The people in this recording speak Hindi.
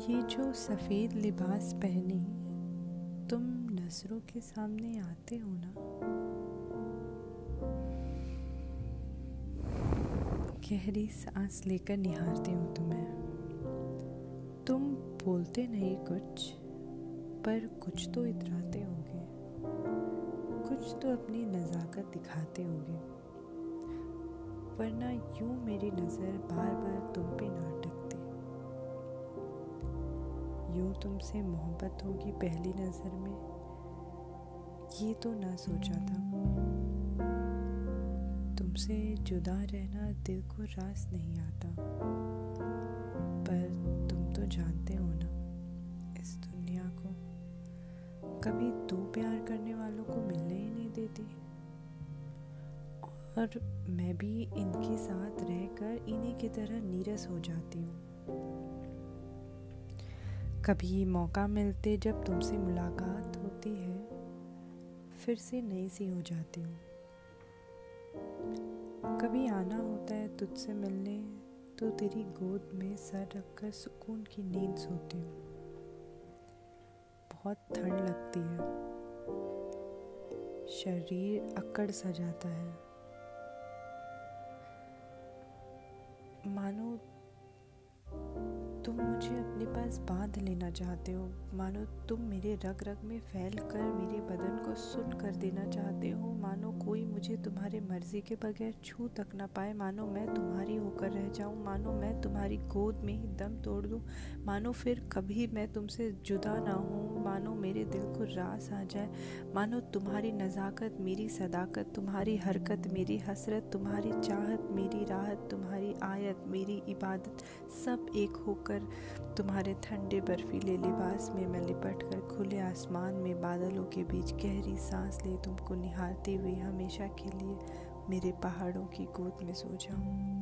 ये जो सफ़ेद लिबास पहने तुम नज़रों के सामने आते हो ना? गहरी सांस लेकर निहारती हूँ तुम्हें। तुम बोलते नहीं कुछ, पर कुछ तो इतराते होंगे। कुछ तो अपनी नज़ाकत दिखाते होंगे। वरना यूँ मेरी नज़र बार बार तुम पे ना अटकती यूँ तुमसे मोहब्बत होगी पहली नज़र में। ये तो ना सोचा था। तुमसे जुदा रहना दिल को रास नहीं आता। पर तुम तो जानते हो ना, इस दुनिया को कभी दो प्यार करने वालों को मिलने ही नहीं देती। और मैं भी इनके साथ रहकर इन्हीं की तरह नीरस हो जाती हूँ। कभी मौका मिलते जब तुमसे मुलाकात होती है, फिर से नई सी हो जाती हूँ। कभी आना होता है तुझसे मिलने तो तेरी गोद में सर रखकर सुकून की नींद सोती हूँ। बहुत ठंड लगती है। शरीर अकड़ सा जाता है। मानो तुम मुझे अपने पास बाँध लेना चाहते हो। मानो तुम मेरे रग रग में फैल कर मेरे बदन को सुन कर देना चाहते हो। मानो कोई मुझे तुम्हारे मर्ज़ी के बगैर छू तक ना पाए। मानो मैं तुम्हारी होकर रह जाऊँ। मानो मैं तुम्हारी गोद में ही दम तोड़ दूँ। मानो फिर कभी मैं तुमसे जुदा ना हूँ मानो मेरे दिल को रास आ जाए। मानो तुम्हारी नज़ाकत, मेरी सदाकत, तुम्हारी हरकत, मेरी हसरत, तुम्हारी चाहत, मेरी राहत, तुम्हारी आयत, मेरी इबादत सब एक होकर तुम्हारे ठंडे बर्फीले लिबास में मैं लिपट कर खुले आसमान में बादलों के बीच गहरी सांस ले तुमको निहारते हुए हमेशा के लिए मेरे पहाड़ों की गोद में सो जाऊँ।